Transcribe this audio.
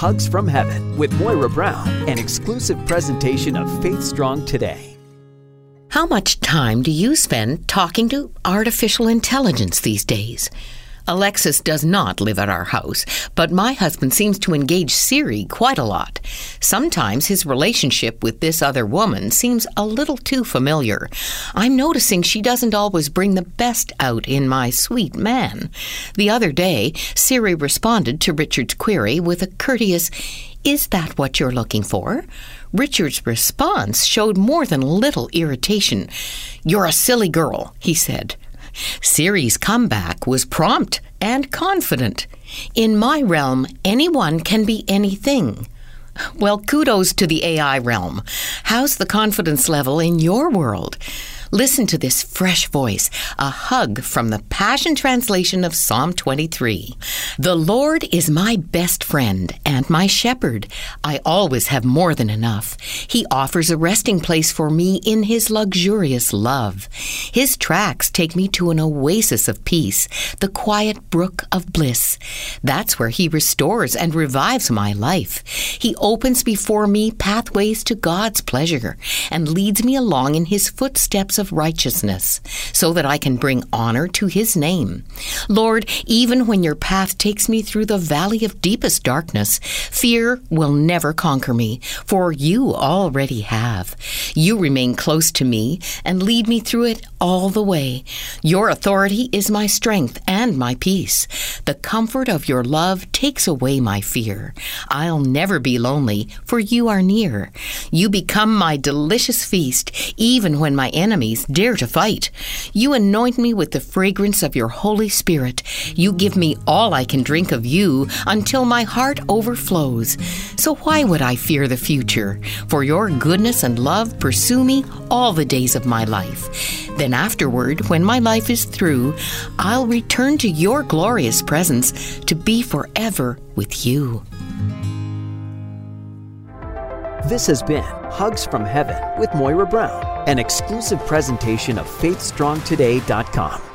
Hugs from Heaven with Moira Brown, an exclusive presentation of Faith Strong Today. How much time do you spend talking to artificial intelligence these days? Alexa does not live at our house, but my husband seems to engage Siri quite a lot. Sometimes his relationship with this other woman seems a little too familiar. I'm noticing she doesn't always bring the best out in my sweet man. The other day, Siri responded to Richard's query with a courteous, Is that what you're looking for? Richard's response showed more than little irritation. You're a silly girl, he said. Siri's comeback was prompt and confident. In my realm, anyone can be anything. Well, kudos to the AI realm. How's the confidence level in your world? Listen to this fresh voice, a hug from the Passion Translation of Psalm 23. The Lord is my best friend and my shepherd. I always have more than enough. He offers a resting place for me in his luxurious love. His tracks take me to an oasis of peace, the quiet brook of bliss. That's where he restores and revives my life. He opens before me pathways to God's pleasure and leads me along in his footsteps of righteousness, so that I can bring honor to his name. Lord, even when your path takes me through the valley of deepest darkness, fear will never conquer me, for you already have. You remain close to me and lead me through it all the way. Your authority is my strength and my peace. The comfort of your love takes away my fear. I'll never be lonely, for you are near. You become my delicious feast, even when my enemies dare to fight. You anoint me with the fragrance of your Holy Spirit. You give me all I can drink of you until my heart overflows. So why would I fear the future? For your goodness and love pursue me all the days of my life. Then afterward, when my life is through, I'll return to your glorious presence to be forever with you. This has been Hugs from Heaven with Moira Brown, an exclusive presentation of FaithStrongToday.com.